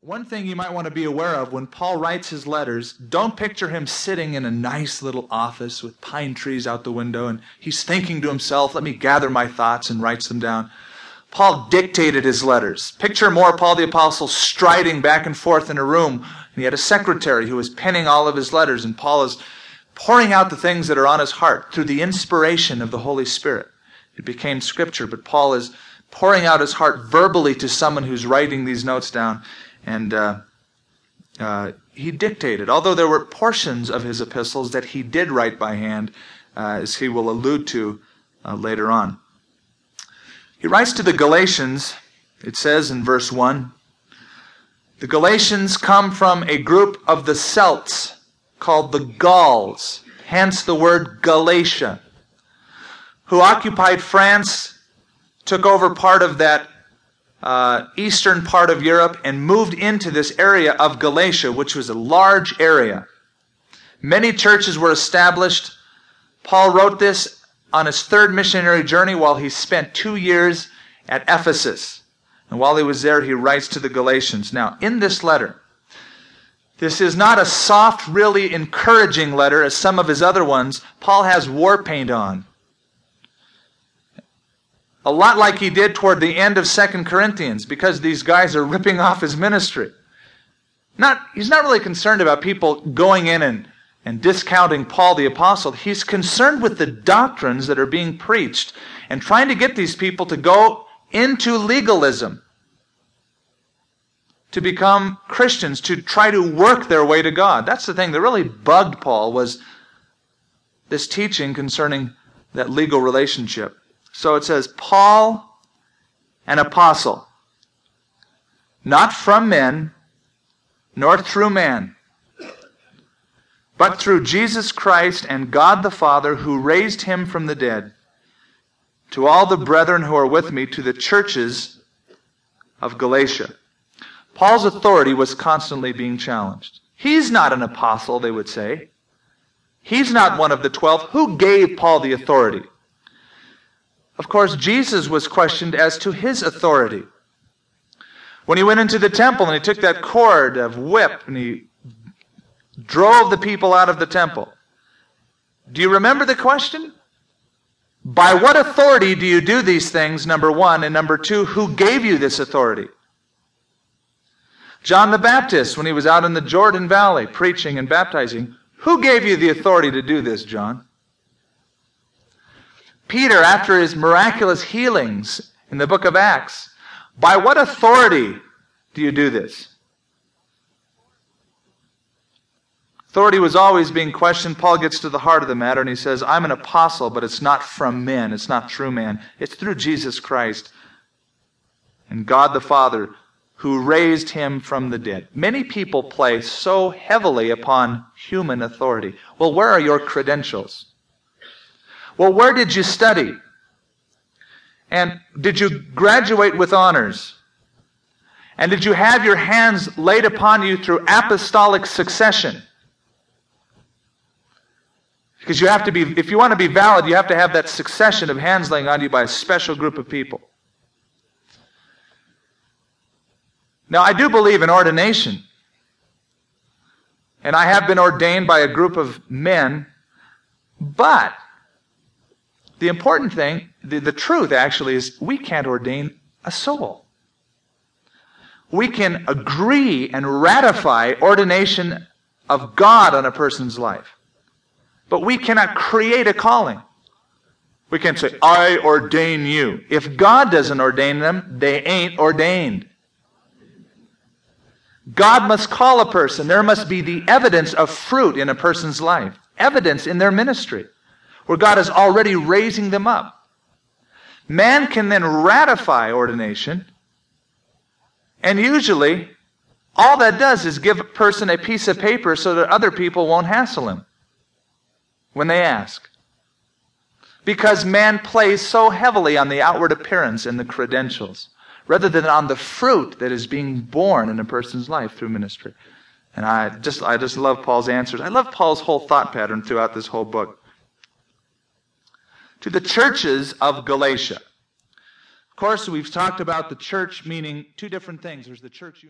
One thing you might want to be aware of when Paul writes his letters, don't picture him sitting in a nice little office with pine trees out the window and he's thinking to himself, let me gather my thoughts and writes them down. Paul dictated his letters. Picture more Paul the Apostle striding back and forth in a room, and he had a secretary who was penning all of his letters, and Paul is pouring out the things that are on his heart through the inspiration of the Holy Spirit. It became scripture, but Paul is pouring out his heart verbally to someone who's writing these notes down. And uh, uh, he dictated, although there were portions of his epistles that he did write by hand, uh, as he will allude to uh, later on. He writes to the Galatians, it says in verse 1 the Galatians come from a group of the Celts called the Gauls, hence the word Galatia, who occupied France, took over part of that uh, eastern part of Europe, and moved into this area of Galatia, which was a large area. Many churches were established. Paul wrote this on his third missionary journey while he spent two years at Ephesus. And while he was there, he writes to the Galatians. Now, in this letter, this is not a soft, really encouraging letter as some of his other ones. Paul has war paint on. A lot like he did toward the end of Second Corinthians, because these guys are ripping off his ministry. Not, he's not really concerned about people going in and and discounting Paul the Apostle. He's concerned with the doctrines that are being preached and trying to get these people to go into legalism, to become Christians, to try to work their way to God. That's the thing that really bugged Paul was this teaching concerning that legal relationship. So it says, Paul, an apostle, not from men, nor through man but through Jesus Christ and God the Father who raised him from the dead. To all the brethren who are with me, to the churches of Galatia. Paul's authority was constantly being challenged. He's not an apostle, they would say. He's not one of the twelve. Who gave Paul the authority? Of course, Jesus was questioned as to his authority. When he went into the temple and he took that cord of whip and he drove the people out of the temple. Do you remember the question? By what authority do you do these things, number one? And number two, who gave you this authority? John the Baptist, when he was out in the Jordan Valley preaching and baptizing, who gave you the authority to do this, John? Peter, after his miraculous healings in the book of Acts, by what authority do you do this? Authority was always being questioned. Paul gets to the heart of the matter and he says, I'm an apostle, but it's not from men. It's not through man. It's through Jesus Christ and God the Father who raised him from the dead. Many people play so heavily upon human authority. Well, where are your credentials? Well, where did you study? And did you graduate with honors? And did you have your hands laid upon you through apostolic succession? Because you have to be, if you want to be valid, you have to have that succession of hands laying on you by a special group of people. Now, I do believe in ordination. And I have been ordained by a group of men. But the important thing, the, the truth actually, is we can't ordain a soul. We can agree and ratify ordination of God on a person's life. But we cannot create a calling. We can't say, I ordain you. If God doesn't ordain them, they ain't ordained. God must call a person. There must be the evidence of fruit in a person's life, evidence in their ministry, where God is already raising them up. Man can then ratify ordination, and usually all that does is give a person a piece of paper so that other people won't hassle him when they ask. Because man plays so heavily on the outward appearance and the credentials, rather than on the fruit that is being born in a person's life through ministry. And I just, I just love Paul's answers. I love Paul's whole thought pattern throughout this whole book. To the churches of Galatia. Of course, we've talked about the church meaning two different things. There's the church